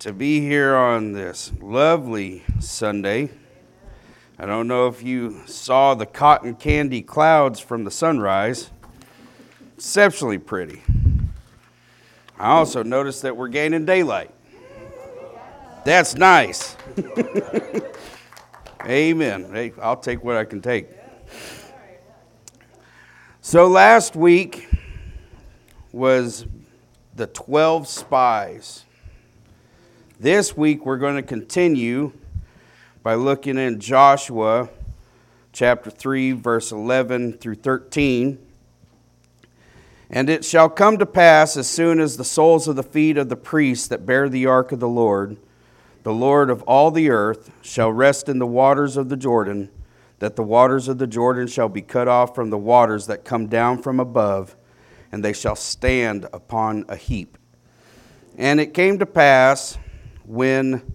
to be here on this lovely Sunday. I don't know if you saw the cotton candy clouds from the sunrise. Exceptionally pretty. I also noticed that we're gaining daylight. That's nice. Amen. Hey, I'll take what I can take. So last week was the 12 spies. This week we're going to continue by looking in Joshua chapter 3, verse 11 through 13. And it shall come to pass as soon as the soles of the feet of the priests that bear the ark of the Lord, the Lord of all the earth, shall rest in the waters of the Jordan, that the waters of the Jordan shall be cut off from the waters that come down from above, and they shall stand upon a heap. And it came to pass when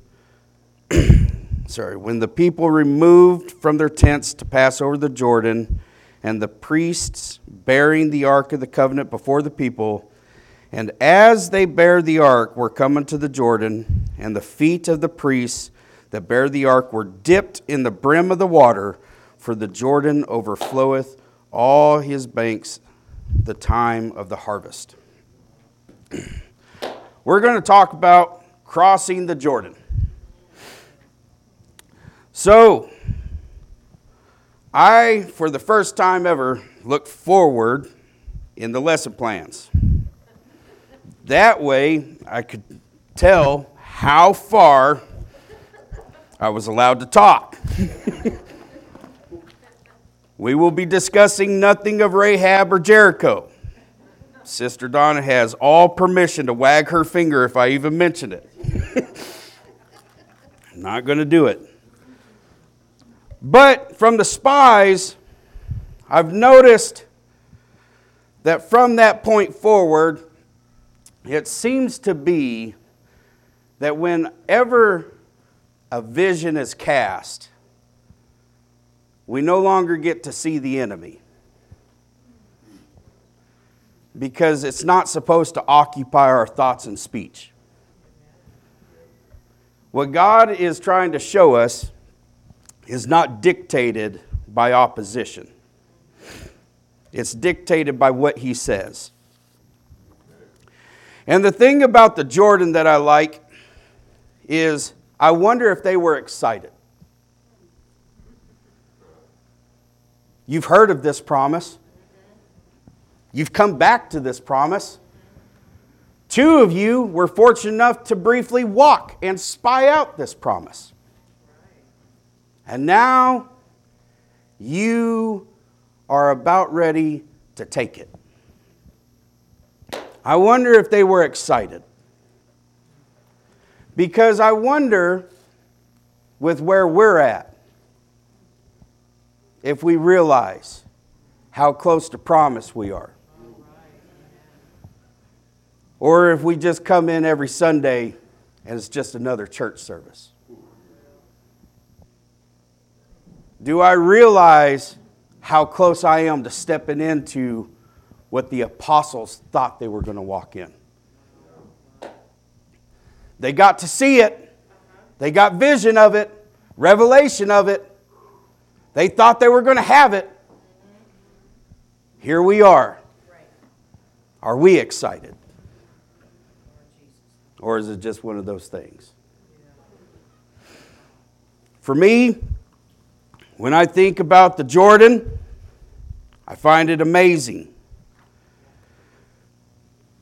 sorry, when the people removed from their tents to pass over the Jordan, and the priests bearing the ark of the covenant before the people, and as they bare the ark were coming to the Jordan, and the feet of the priests that bare the ark were dipped in the brim of the water, for the Jordan overfloweth all his banks the time of the harvest. We're going to talk about crossing the Jordan. So, I, for the first time ever, look forward in the lesson plans. That way, I could tell how far I was allowed to talk. we will be discussing nothing of Rahab or Jericho. Sister Donna has all permission to wag her finger if I even mention it. I'm not going to do it. But from the spies, I've noticed that from that point forward, it seems to be that whenever a vision is cast, we no longer get to see the enemy. Because it's not supposed to occupy our thoughts and speech. What God is trying to show us is not dictated by opposition, it's dictated by what he says. And the thing about the Jordan that I like is I wonder if they were excited. You've heard of this promise. You've come back to this promise. Two of you were fortunate enough to briefly walk and spy out this promise. And now you are about ready to take it. I wonder if they were excited. Because I wonder, with where we're at, if we realize how close to promise we are. Or if we just come in every Sunday and it's just another church service. Do I realize how close I am to stepping into what the apostles thought they were going to walk in? They got to see it, they got vision of it, revelation of it. They thought they were going to have it. Here we are. Are we excited? Or is it just one of those things? For me, when I think about the Jordan, I find it amazing.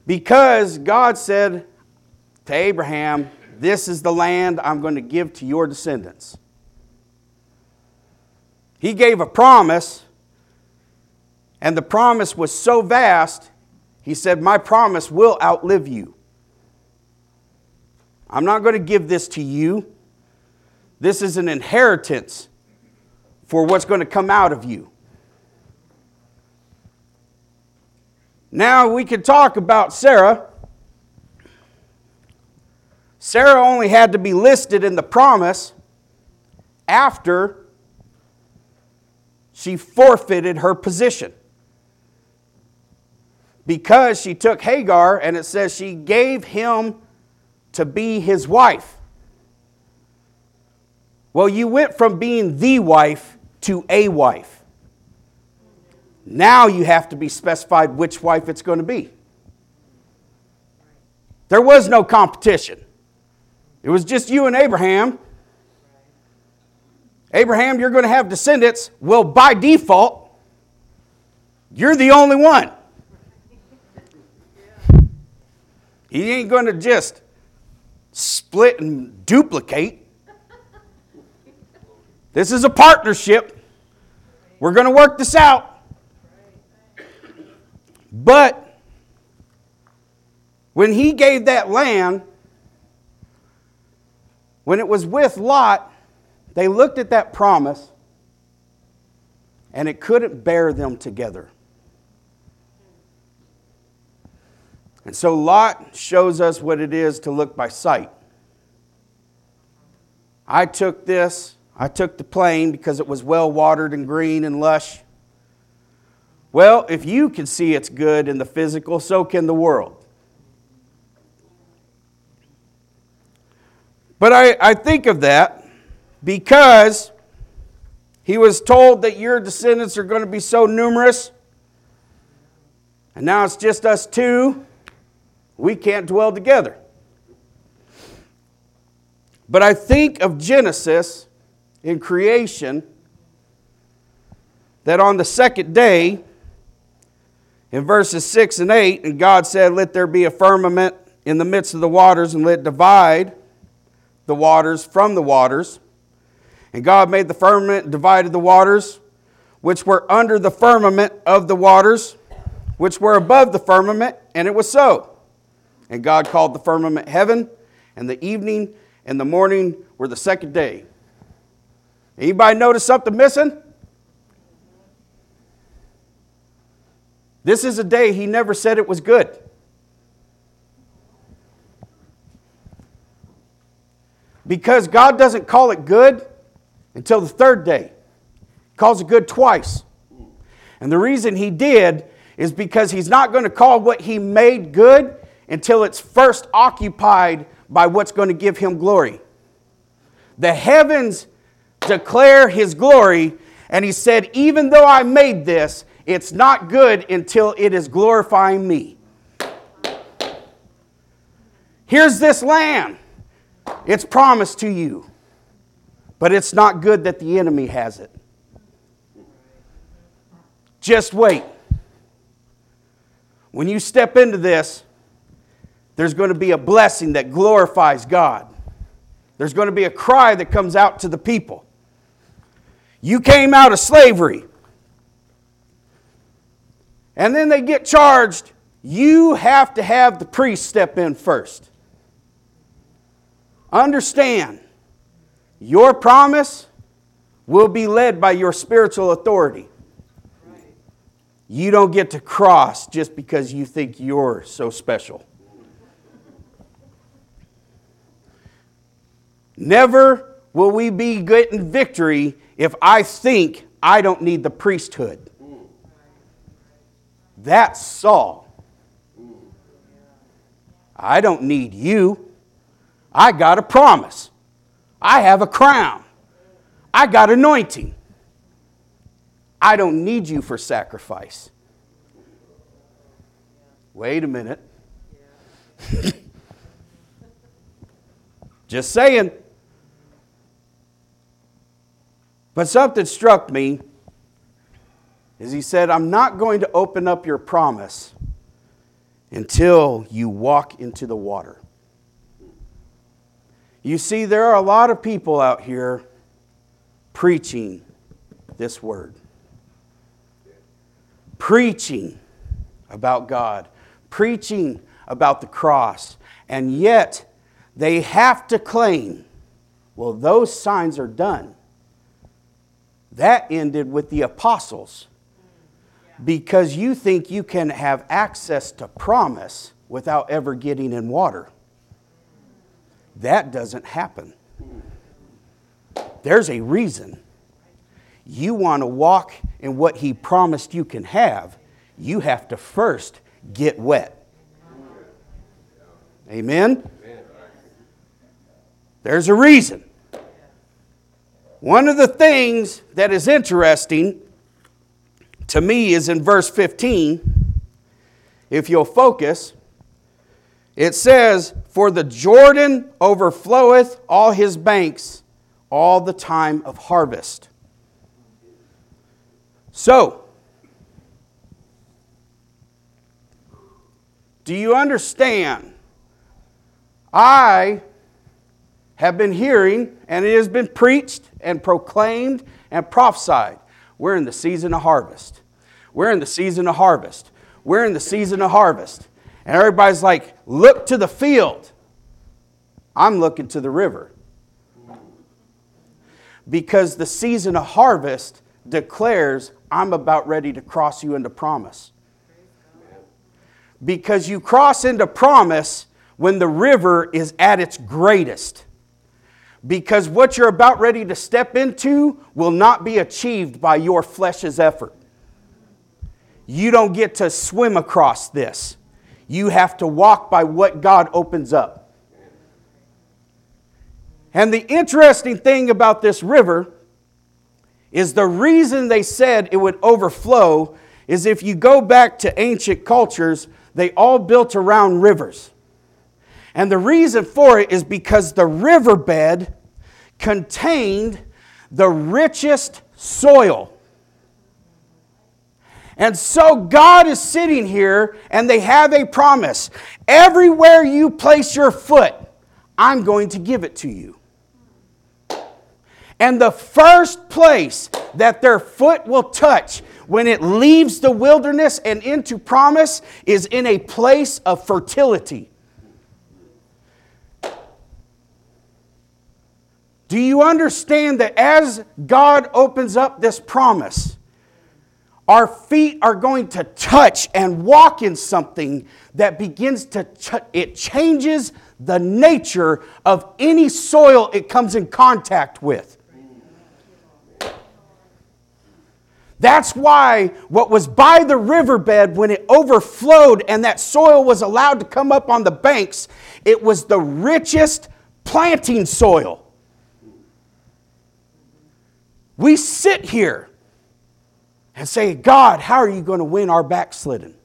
Because God said to Abraham, This is the land I'm going to give to your descendants. He gave a promise, and the promise was so vast, he said, My promise will outlive you. I'm not going to give this to you. This is an inheritance for what's going to come out of you. Now we can talk about Sarah. Sarah only had to be listed in the promise after she forfeited her position. Because she took Hagar, and it says she gave him to be his wife. Well, you went from being the wife to a wife. Now you have to be specified which wife it's going to be. There was no competition. It was just you and Abraham. Abraham, you're going to have descendants. Well, by default, you're the only one. He ain't going to just split and duplicate. This is a partnership. We're going to work this out. But when he gave that land, when it was with Lot, they looked at that promise and it couldn't bear them together. And so Lot shows us what it is to look by sight. I took this, I took the plain because it was well watered and green and lush. Well, if you can see it's good in the physical, so can the world. But I, I think of that because he was told that your descendants are going to be so numerous, and now it's just us two we can't dwell together. But I think of Genesis in creation that on the second day, in verses 6 and 8, and God said, Let there be a firmament in the midst of the waters, and let divide the waters from the waters. And God made the firmament and divided the waters, which were under the firmament of the waters, which were above the firmament, and it was so. And God called the firmament heaven, and the evening and the morning were the second day. Anybody notice something missing? This is a day he never said it was good. Because God doesn't call it good until the third day. He calls it good twice. And the reason he did is because he's not going to call what he made good until it's first occupied by what's going to give him glory. The heavens declare his glory, and he said, Even though I made this, it's not good until it is glorifying me. Here's this land. It's promised to you, but it's not good that the enemy has it. Just wait. When you step into this, there's going to be a blessing that glorifies God. There's going to be a cry that comes out to the people. You came out of slavery. And then they get charged. You have to have the priest step in first. Understand, your promise will be led by your spiritual authority. You don't get to cross just because you think you're so special. Never will we be getting victory if I think I don't need the priesthood. That's Saul. I don't need you. I got a promise. I have a crown. I got anointing. I don't need you for sacrifice. Wait a minute. Just saying. But something struck me is he said, I'm not going to open up your promise until you walk into the water. You see, there are a lot of people out here preaching this word, preaching about God, preaching about the cross, and yet they have to claim, well, those signs are done. That ended with the apostles because you think you can have access to promise without ever getting in water. That doesn't happen. There's a reason. You want to walk in what He promised you can have, you have to first get wet. Amen? There's a reason. One of the things that is interesting to me is in verse 15. If you'll focus, it says, For the Jordan overfloweth all his banks all the time of harvest. So, do you understand? I have been hearing, and it has been preached and proclaimed and prophesied. We're in the season of harvest. We're in the season of harvest. We're in the season of harvest. And everybody's like, look to the field. I'm looking to the river. Because the season of harvest declares, I'm about ready to cross you into promise. Because you cross into promise when the river is at its greatest. Because what you're about ready to step into will not be achieved by your flesh's effort. You don't get to swim across this. You have to walk by what God opens up. And the interesting thing about this river is the reason they said it would overflow is if you go back to ancient cultures, they all built around rivers. And the reason for it is because the riverbed contained the richest soil. And so God is sitting here and they have a promise. Everywhere you place your foot, I'm going to give it to you. And the first place that their foot will touch when it leaves the wilderness and into promise is in a place of fertility. Do you understand that as God opens up this promise, our feet are going to touch and walk in something that begins to, it changes the nature of any soil it comes in contact with. That's why what was by the riverbed, when it overflowed and that soil was allowed to come up on the banks, it was the richest planting soil. We sit here and say, God, how are you going to win our backslidden?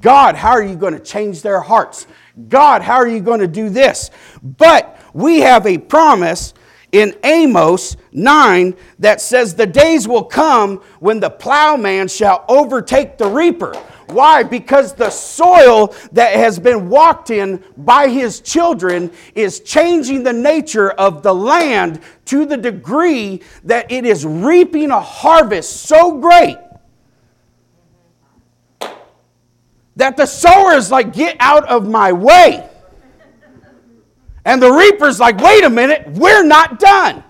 God, how are you going to change their hearts? God, how are you going to do this? But we have a promise in Amos 9 that says, The days will come when the plowman shall overtake the reaper. Why? Because the soil that has been walked in by his children is changing the nature of the land to the degree that it is reaping a harvest so great that the sower is like, get out of my way. And the reaper's like, wait a minute, we're not done.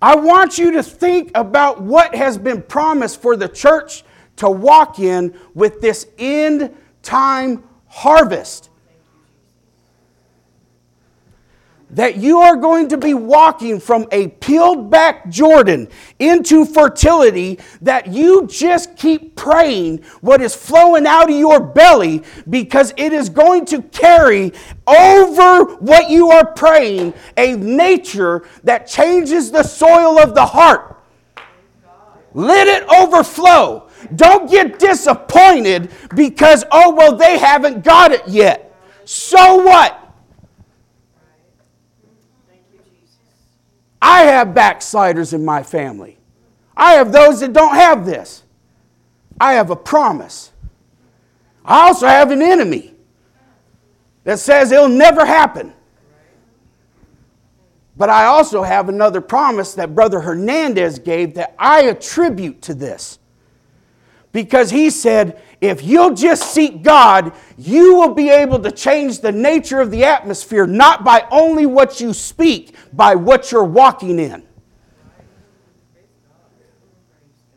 I want you to think about what has been promised for the church to walk in with this end time harvest. That you are going to be walking from a peeled back Jordan into fertility, that you just keep praying what is flowing out of your belly because it is going to carry over what you are praying a nature that changes the soil of the heart. Let it overflow. Don't get disappointed because, oh, well, they haven't got it yet. So what? I have backsliders in my family. I have those that don't have this. I have a promise. I also have an enemy that says it'll never happen. But I also have another promise that Brother Hernandez gave that I attribute to this. Because he said, if you'll just seek God, you will be able to change the nature of the atmosphere, not by only what you speak, by what you're walking in.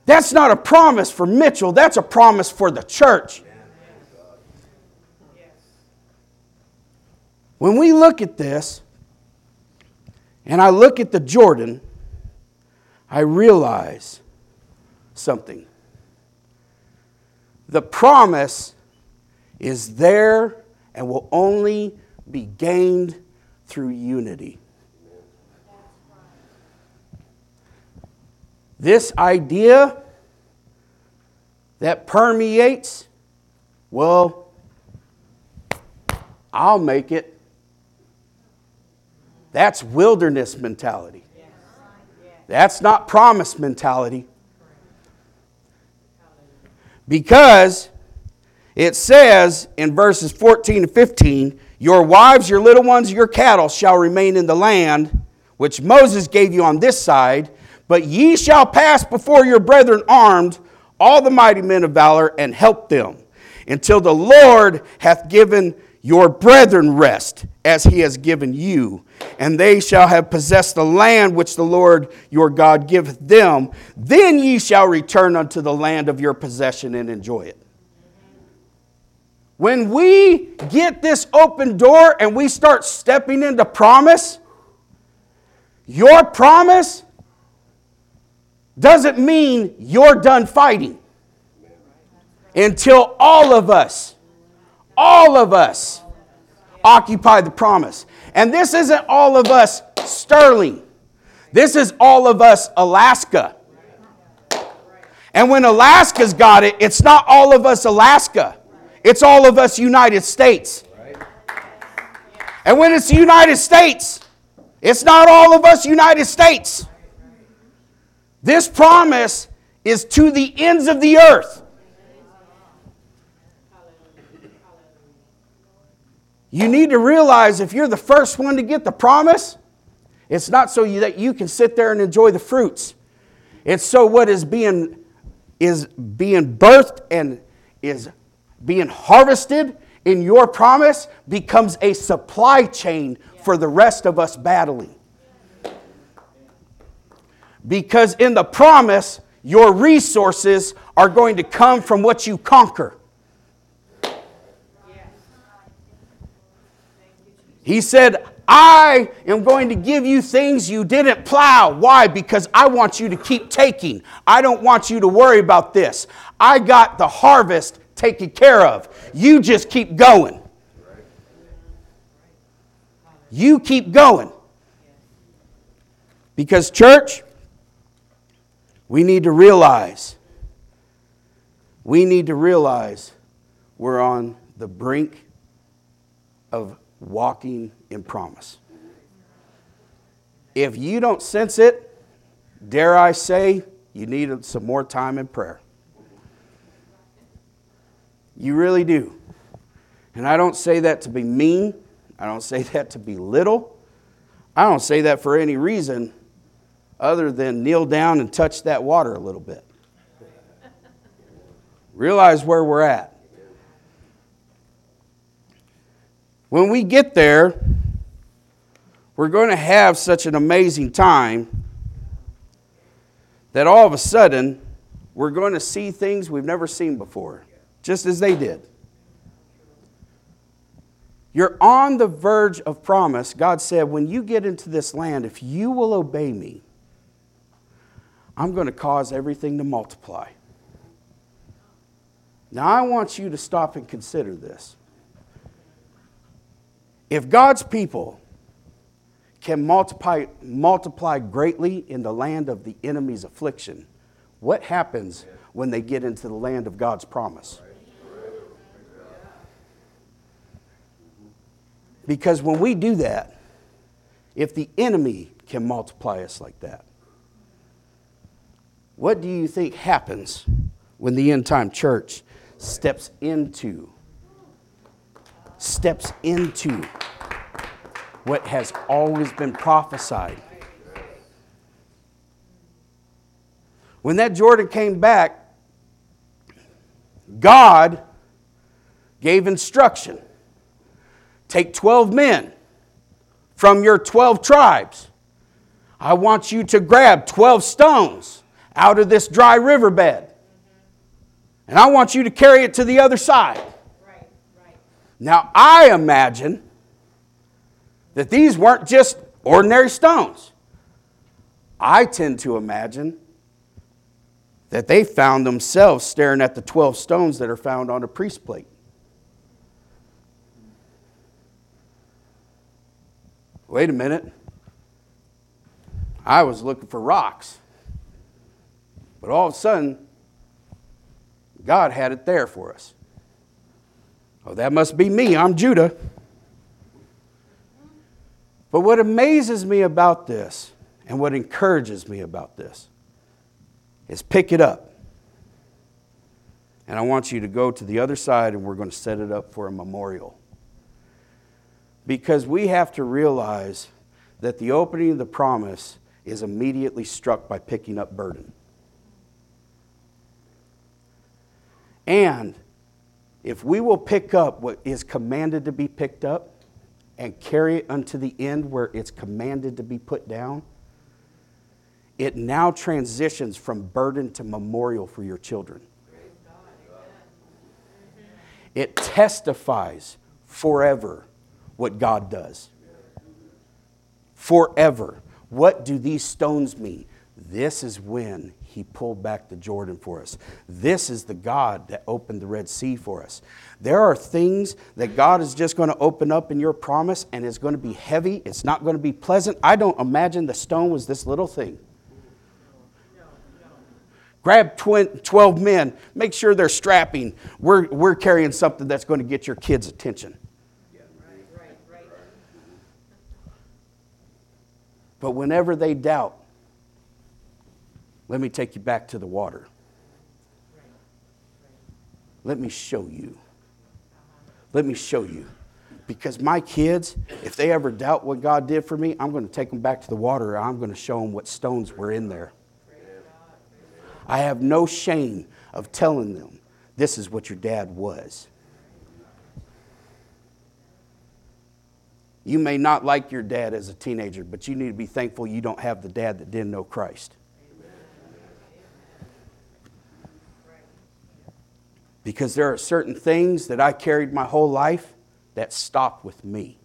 That's not a promise for Mitchell, that's a promise for the church. When we look at this, and I look at the Jordan, I realize something. The promise is there and will only be gained through unity. This idea that permeates, well, I'll make it. That's wilderness mentality. That's not promise mentality. Because it says in verses 14 and 15, Your wives, your little ones, your cattle shall remain in the land which Moses gave you on this side, but ye shall pass before your brethren armed, all the mighty men of valor, and help them, until the Lord hath given your brethren rest, as he has given you, and they shall have possessed the land which the Lord your God giveth them. Then ye shall return unto the land of your possession and enjoy it. When we get this open door and we start stepping into promise, your promise doesn't mean you're done fighting until all of us, all of us occupy the promise. And this isn't all of us Sterling. This is all of us Alaska. And when Alaska's got it, it's not all of us Alaska. It's all of us United States. And when it's the United States, it's not all of us United States. This promise is to the ends of the earth. You need to realize if you're the first one to get the promise, it's not so that you can sit there and enjoy the fruits. It's so what is being is being birthed and is being harvested in your promise becomes a supply chain for the rest of us battling. Because in the promise, your resources are going to come from what you conquer. He said, I am going to give you things you didn't plow. Why? Because I want you to keep taking. I don't want you to worry about this. I got the harvest taken care of. You just keep going. You keep going. Because, church, we need to realize, we need to realize we're on the brink of walking in promise. If you don't sense it, dare I say, you need some more time in prayer. You really do. And I don't say that to be mean. I don't say that to be little. I don't say that for any reason other than kneel down and touch that water a little bit. Realize where we're at. When we get there, we're going to have such an amazing time that all of a sudden we're going to see things we've never seen before, just as they did. You're on the verge of promise. God said, when you get into this land, if you will obey me, I'm going to cause everything to multiply. Now, I want you to stop and consider this. If God's people can multiply, multiply greatly in the land of the enemy's affliction, what happens when they get into the land of God's promise? Because when we do that, if the enemy can multiply us like that, what do you think happens when the end time church steps into steps into what has always been prophesied. When that Jordan came back, God gave instruction take 12 men from your 12 tribes. I want you to grab 12 stones out of this dry riverbed. And I want you to carry it to the other side. Now, I imagine that these weren't just ordinary stones. I tend to imagine that they found themselves staring at the 12 stones that are found on a priest plate. Wait a minute. I was looking for rocks. But all of a sudden, God had it there for us. Oh, that must be me. I'm Judah. But what amazes me about this and what encourages me about this is pick it up. And I want you to go to the other side and we're going to set it up for a memorial. Because we have to realize that the opening of the promise is immediately struck by picking up burden. And if we will pick up what is commanded to be picked up and carry it unto the end where it's commanded to be put down, it now transitions from burden to memorial for your children. It testifies forever what God does. Forever. What do these stones mean? This is when he pulled back the Jordan for us. This is the God that opened the Red Sea for us. There are things that God is just going to open up in your promise and it's going to be heavy. It's not going to be pleasant. I don't imagine the stone was this little thing. Grab 12 men, make sure they're strapping. We're, we're carrying something that's going to get your kids' attention. But whenever they doubt, let me take you back to the water. Let me show you. Let me show you. Because my kids, if they ever doubt what God did for me, I'm going to take them back to the water. I'm going to show them what stones were in there. I have no shame of telling them this is what your dad was. You may not like your dad as a teenager, but you need to be thankful you don't have the dad that didn't know Christ. Because there are certain things that I carried my whole life that stopped with me.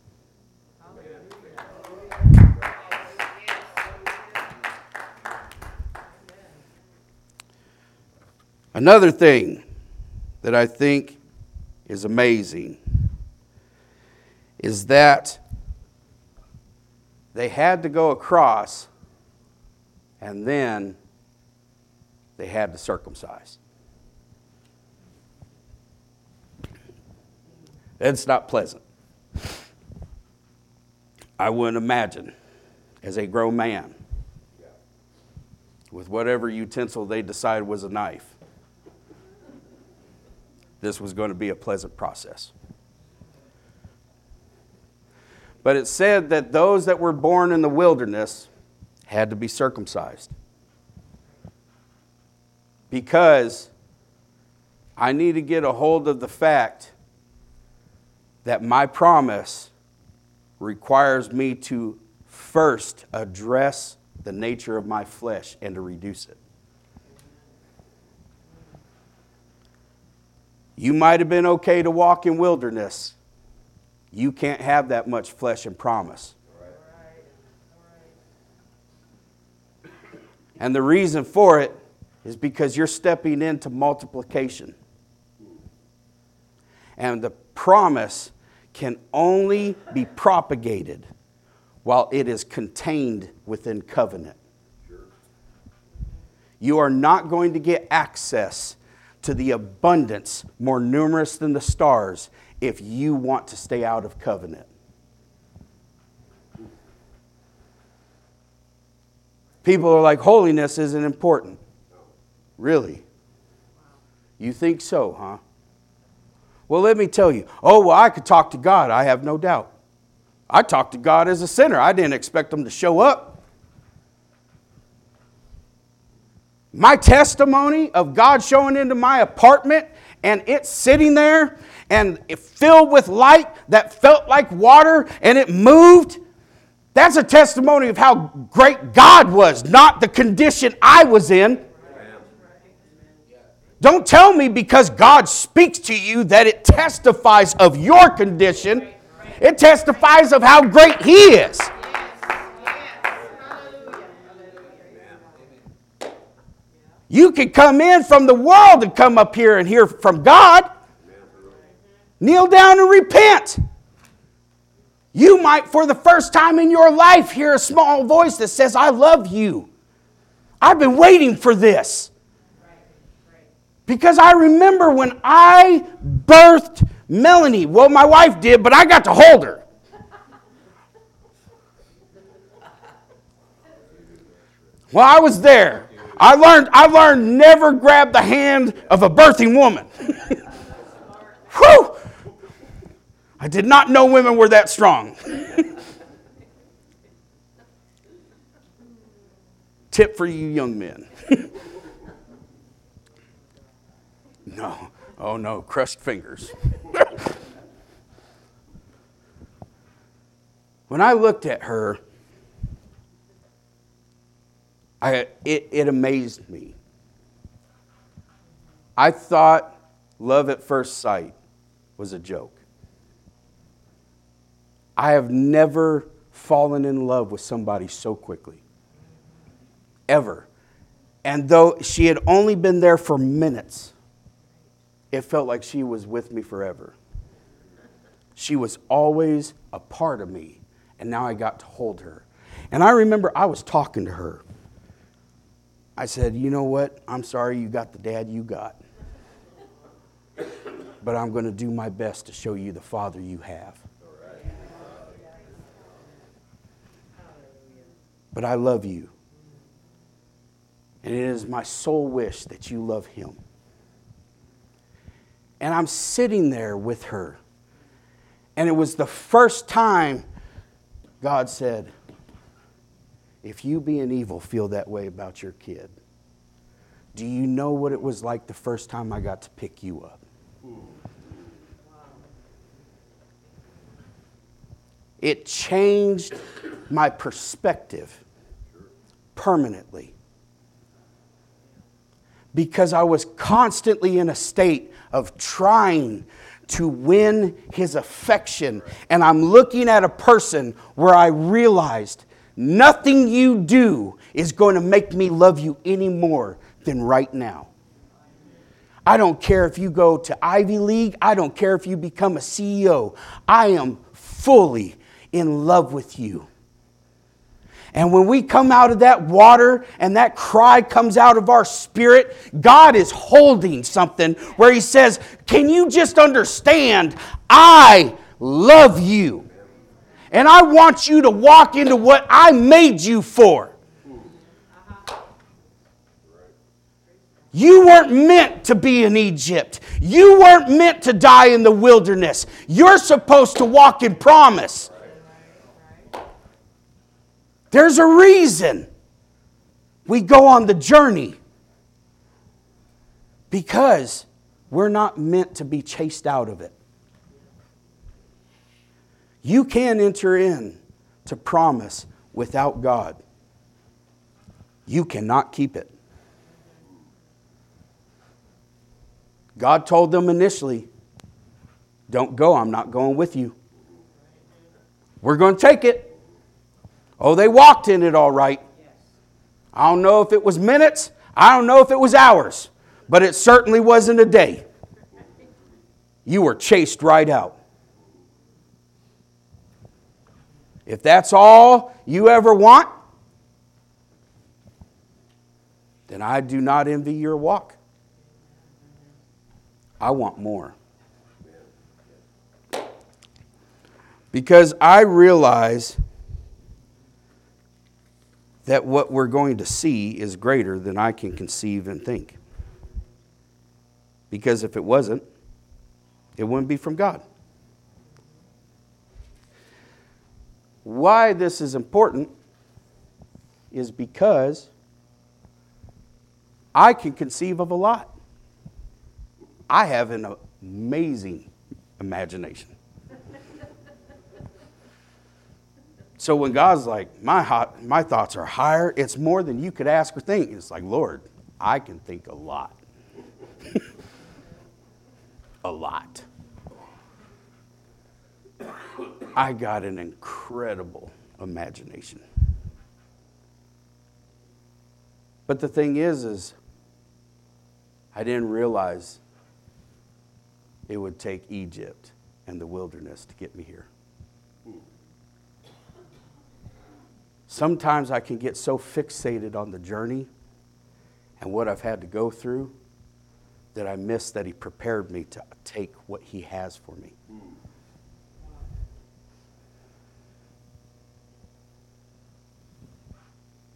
Another thing that I think is amazing is that they had to go across and then they had to circumcise. It's not pleasant. I wouldn't imagine as a grown man with whatever utensil they decided was a knife, this was going to be a pleasant process. But it said that those that were born in the wilderness had to be circumcised. Because I need to get a hold of the fact that my promise requires me to first address the nature of my flesh and to reduce it. You might have been okay to walk in wilderness. You can't have that much flesh and promise. And the reason for it is because you're stepping into multiplication. And the promise can only be propagated while it is contained within covenant. You are not going to get access to the abundance more numerous than the stars if you want to stay out of covenant. People are like, holiness isn't important. Really? You think so, huh? Well, let me tell you. Oh, well, I could talk to God. I have no doubt. I talked to God as a sinner. I didn't expect him to show up. My testimony of God showing into my apartment and it sitting there and it filled with light that felt like water and it moved. That's a testimony of how great God was, not the condition I was in. Don't tell me because God speaks to you that it testifies of your condition. It testifies of how great He is. You can come in from the world and come up here and hear from God. Kneel down and repent. You might, for the first time in your life, hear a small voice that says, I love you. I've been waiting for this. Because I remember when I birthed Melanie. Well, my wife did, but I got to hold her. Well, I was there. I learned, I learned never grab the hand of a birthing woman. Whew! I did not know women were that strong. Tip for you young men. no. Oh no, crushed fingers. when I looked at her, I, it, it amazed me. I thought love at first sight was a joke. I have never fallen in love with somebody so quickly. Ever. And though she had only been there for minutes, it felt like she was with me forever. She was always a part of me, and now I got to hold her. And I remember I was talking to her. I said, You know what? I'm sorry you got the dad you got. But I'm going to do my best to show you the father you have. But I love you. And it is my sole wish that you love him. And I'm sitting there with her. And it was the first time God said, If you being evil feel that way about your kid, do you know what it was like the first time I got to pick you up? It changed my perspective permanently because I was constantly in a state of trying to win his affection. And I'm looking at a person where I realized nothing you do is going to make me love you any more than right now. I don't care if you go to Ivy League, I don't care if you become a CEO. I am fully in love with you. And when we come out of that water and that cry comes out of our spirit, God is holding something where He says, Can you just understand? I love you. And I want you to walk into what I made you for. You weren't meant to be in Egypt. You weren't meant to die in the wilderness. You're supposed to walk in promise. There's a reason we go on the journey because we're not meant to be chased out of it. You can enter in to promise without God. You cannot keep it. God told them initially, Don't go, I'm not going with you. We're going to take it. Oh, they walked in it all right. I don't know if it was minutes, I don't know if it was hours, but it certainly wasn't a day. You were chased right out. If that's all you ever want, then I do not envy your walk. I want more. Because I realize that what we're going to see is greater than I can conceive and think. Because if it wasn't, it wouldn't be from God. Why this is important is because I can conceive of a lot. I have an amazing imagination. So when God's like, my, hot, my thoughts are higher, it's more than you could ask or think. It's like, Lord, I can think a lot. a lot. I got an incredible imagination. But the thing is, is I didn't realize it would take Egypt and the wilderness to get me here. Sometimes I can get so fixated on the journey and what I've had to go through that I miss that He prepared me to take what He has for me.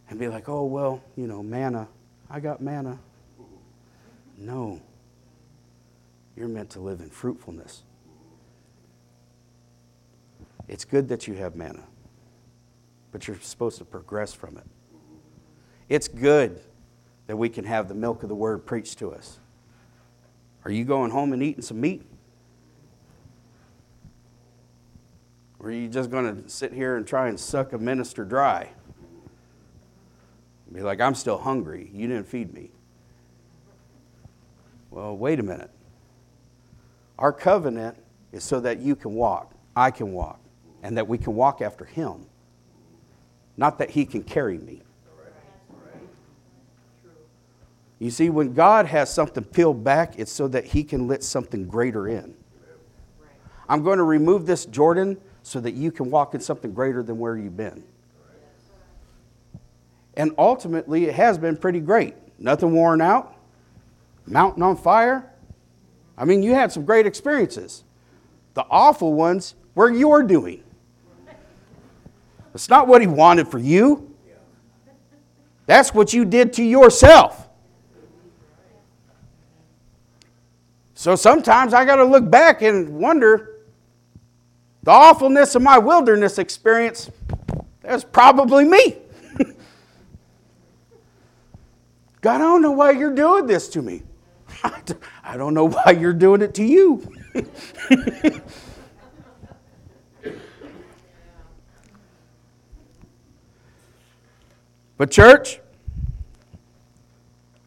And be like, oh, well, you know, manna. I got manna. No. You're meant to live in fruitfulness. It's good that you have manna, but you're supposed to progress from it. It's good that we can have the milk of the word preached to us. Are you going home and eating some meat? Or are you just going to sit here and try and suck a minister dry? Be like, I'm still hungry. You didn't feed me. Well, wait a minute. Our covenant is so that you can walk, I can walk, and that we can walk after Him, not that He can carry me. You see, when God has something peeled back, it's so that He can let something greater in. I'm going to remove this Jordan so that you can walk in something greater than where you've been. And ultimately, it has been pretty great. Nothing worn out, mountain on fire. I mean, you had some great experiences. The awful ones were your doing. It's not what He wanted for you, that's what you did to yourself. So sometimes I got to look back and wonder the awfulness of my wilderness experience, that's probably me. God, I don't know why you're doing this to me. I don't know why you're doing it to you. but, church,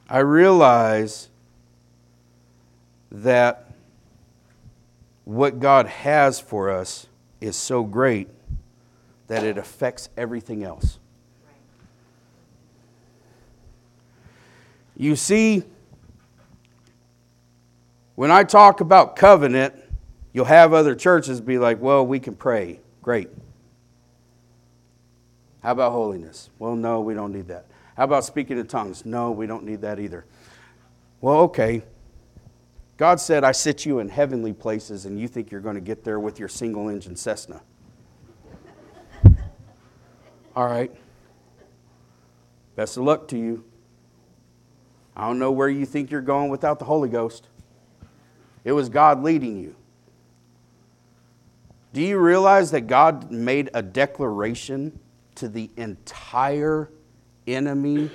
I realize that what God has for us is so great that it affects everything else. You see, when I talk about covenant, you'll have other churches be like, well, we can pray. Great. How about holiness? Well, no, we don't need that. How about speaking in tongues? No, we don't need that either. Well, okay. God said, I sit you in heavenly places, and you think you're going to get there with your single engine Cessna. All right. Best of luck to you. I don't know where you think you're going without the Holy Ghost. It was God leading you. Do you realize that God made a declaration to the entire enemy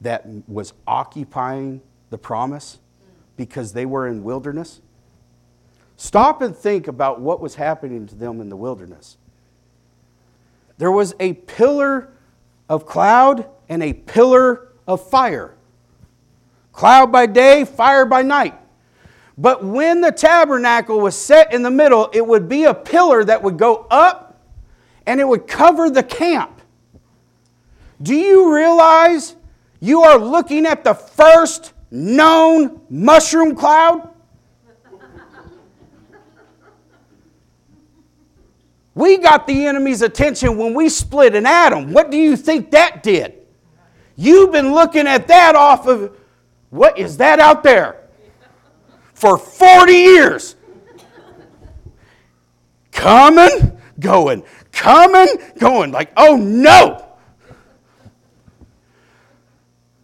that was occupying the promise because they were in wilderness? Stop and think about what was happening to them in the wilderness. There was a pillar of cloud and a pillar of fire. Cloud by day, fire by night. But when the tabernacle was set in the middle, it would be a pillar that would go up and it would cover the camp. Do you realize you are looking at the first known mushroom cloud? We got the enemy's attention when we split an atom. What do you think that did? You've been looking at that off of what is that out there? for 40 years. Coming, going, coming, going, like, oh no.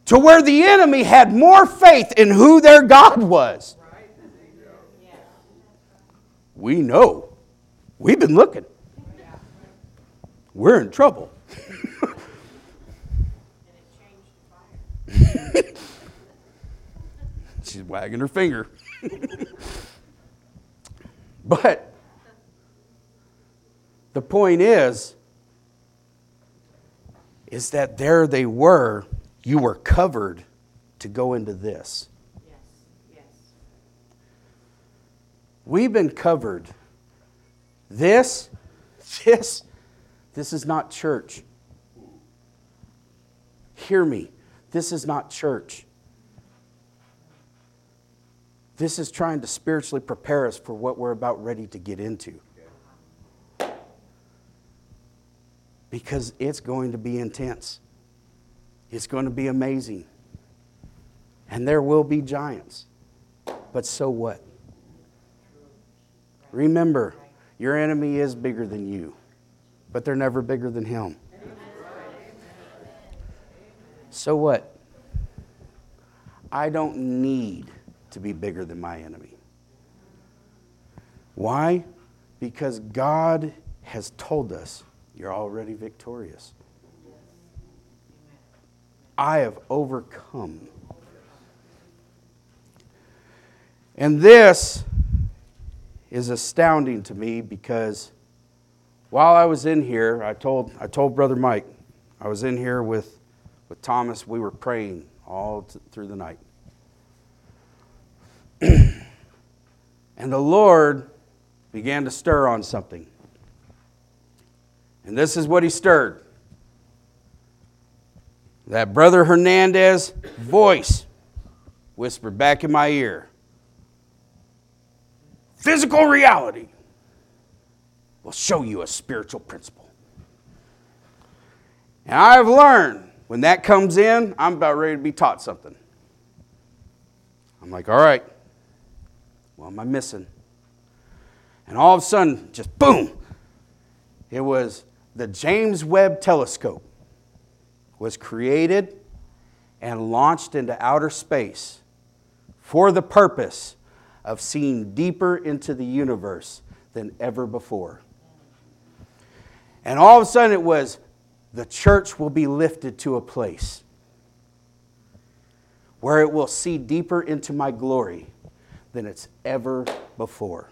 To where the enemy had more faith in who their God was. We know. We've been looking. We're in trouble. She's wagging her finger. but the point is, is that there they were, you were covered to go into this. Yes, yes. We've been covered. This, this, this is not church. Hear me. This is not church. This is trying to spiritually prepare us for what we're about ready to get into. Because it's going to be intense. It's going to be amazing. And there will be giants. But so what? Remember, your enemy is bigger than you, but they're never bigger than him. So what? I don't need to be bigger than my enemy. Why? Because God has told us you're already victorious. I have overcome. And this is astounding to me because while I was in here, I told, I told Brother Mike, I was in here with, with Thomas, we were praying all t- through the night. and the Lord began to stir on something. And this is what he stirred that Brother Hernandez voice whispered back in my ear physical reality will show you a spiritual principle. And I've learned when that comes in, I'm about ready to be taught something. I'm like, all right, what am I missing? And all of a sudden, just boom, it was the James Webb Telescope was created and launched into outer space for the purpose of seeing deeper into the universe than ever before. And all of a sudden it was the church will be lifted to a place where it will see deeper into my glory than it's ever before.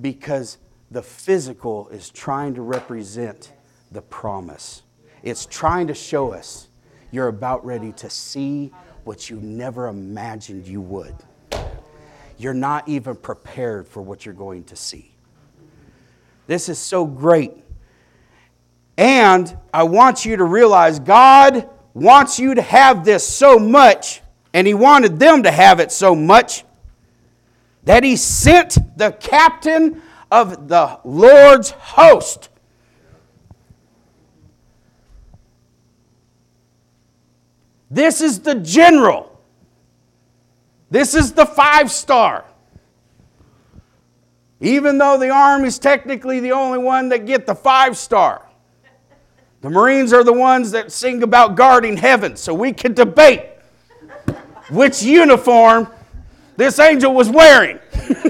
Because the physical is trying to represent the promise. It's trying to show us you're about ready to see what you never imagined you would. You're not even prepared for what you're going to see. This is so great. And I want you to realize God wants you to have this so much, and He wanted them to have it so much, that He sent the captain of the Lord's host. This is the general. This is the five star. Even though the Army is technically the only one that get the five star. The Marines are the ones that sing about guarding heaven, so we can debate which uniform this angel was wearing.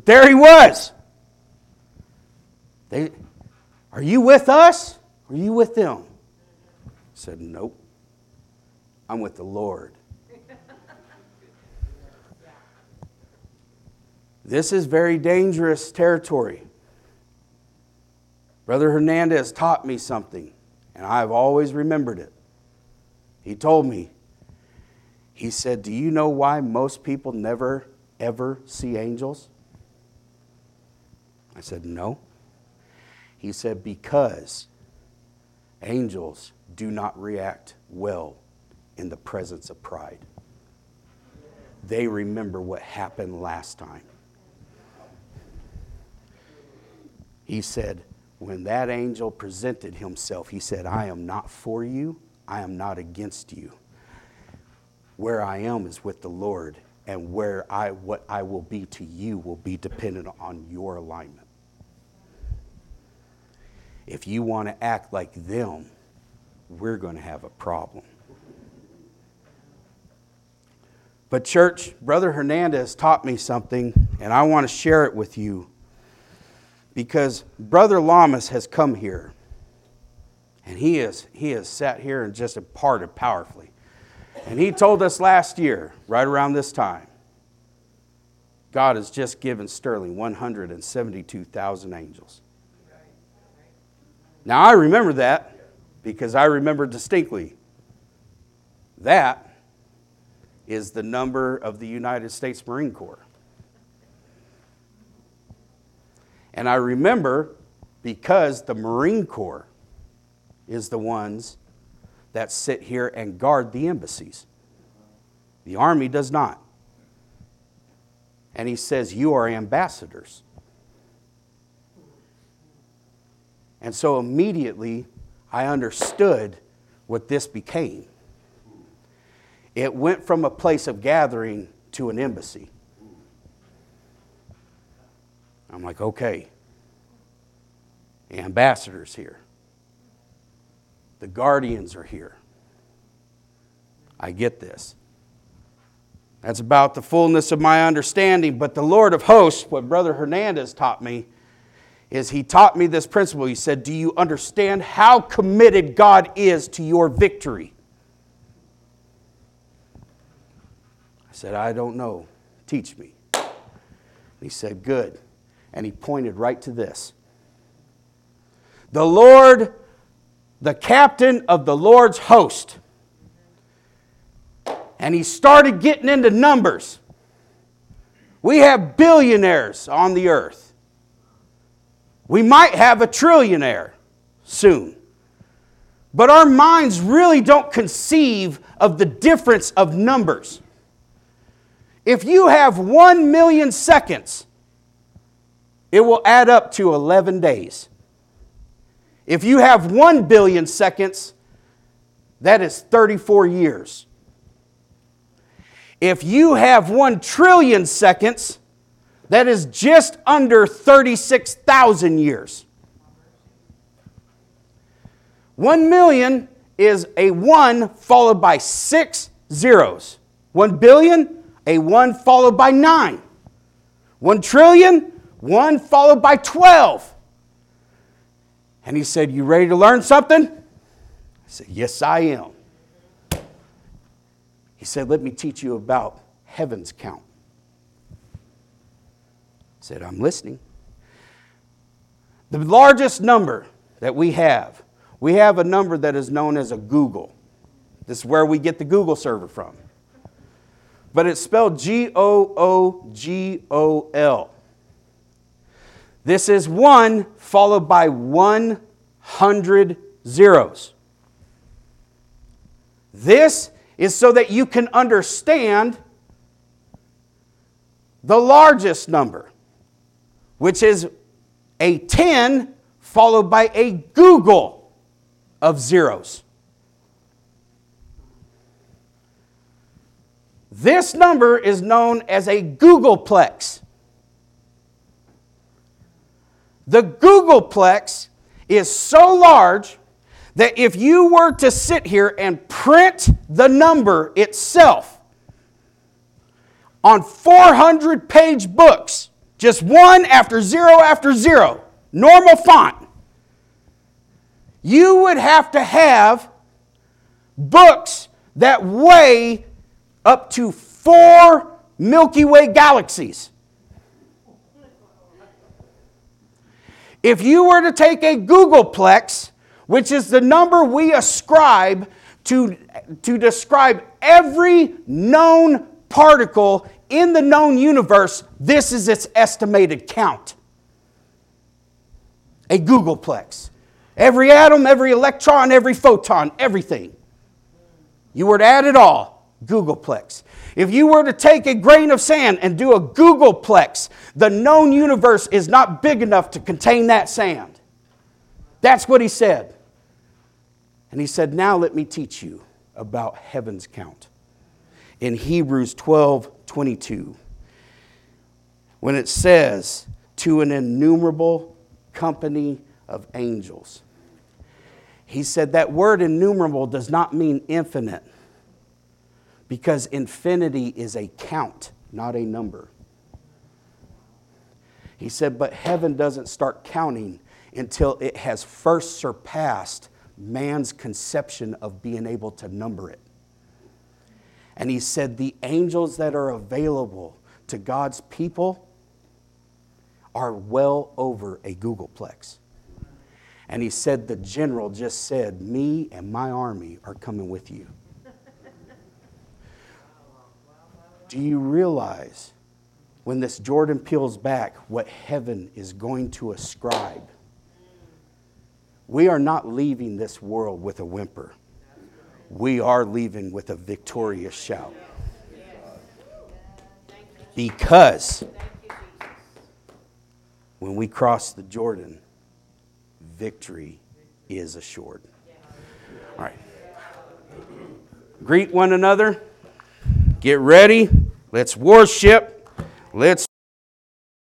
but there he was. They, are you with us? Are you with them? I said, Nope. I'm with the Lord. This is very dangerous territory. Brother Hernandez taught me something, and I've always remembered it. He told me, he said, Do you know why most people never, ever see angels? I said, No. He said, Because angels do not react well in the presence of pride. They remember what happened last time. He said, when that angel presented himself, he said, I am not for you, I am not against you. Where I am is with the Lord, and where I what I will be to you will be dependent on your alignment. If you want to act like them, we're going to have a problem. But, church, Brother Hernandez taught me something, and I want to share it with you because Brother Lamas has come here, and he, is, he has sat here and just imparted powerfully. And he told us last year, right around this time, God has just given Sterling 172,000 angels. Now, I remember that because I remember distinctly that is the number of the United States Marine Corps. And I remember because the Marine Corps is the ones that sit here and guard the embassies. The Army does not. And he says, You are ambassadors. And so immediately I understood what this became. It went from a place of gathering to an embassy. I'm like, okay, ambassadors here, the guardians are here. I get this. That's about the fullness of my understanding. But the Lord of hosts, what Brother Hernandez taught me, is he taught me this principle. He said, Do you understand how committed God is to your victory? I said, I don't know. Teach me. And he said, Good. And he pointed right to this. The Lord, the captain of the Lord's host. And he started getting into numbers. We have billionaires on the earth. We might have a trillionaire soon. But our minds really don't conceive of the difference of numbers. If you have 1 million seconds, it will add up to 11 days. If you have 1 billion seconds, that is 34 years. If you have 1 trillion seconds, that is just under 36,000 years. 1 million is a 1 followed by six zeros. 1 billion, a 1 followed by 9. 1 trillion, 1 followed by 12. And he said, You ready to learn something? I said, Yes, I am. He said, Let me teach you about heaven's count. I said, I'm listening. The largest number that we have, we have a number that is known as a googol. This is where we get the Google server from. But it's spelled G O O G O L. This is 1 followed by 100 zeros. This is so that you can understand the largest number, which is a 10 followed by a googol of zeros. This number is known as a googolplex. The googolplex is so large that if you were to sit here and print the number itself on 400 page books, just one after zero after zero, normal font, you would have to have books that weigh up to four Milky Way galaxies. If you were to take a googolplex, which is the number we ascribe to, to describe every known particle in the known universe, this is its estimated count. A googolplex. Every atom, every electron, every photon, everything. You were to add it all, googolplex. If you were to take a grain of sand and do a googolplex, the known universe is not big enough to contain that sand. That's what he said. And he said, Now let me teach you about heaven's count. In Hebrews 12 22, when it says, To an innumerable company of angels. He said that word innumerable does not mean infinite because infinity is a count, not a number. He said, but heaven doesn't start counting until it has first surpassed man's conception of being able to number it. And he said, the angels that are available to God's people are well over a googolplex. And he said, the general just said, Me and my army are coming with you. Do you realize when this Jordan peels back what heaven is going to ascribe? We are not leaving this world with a whimper. We are leaving with a victorious shout. Because when we cross the Jordan, victory is assured. All right. Greet one another. Get ready. Let's worship. Let's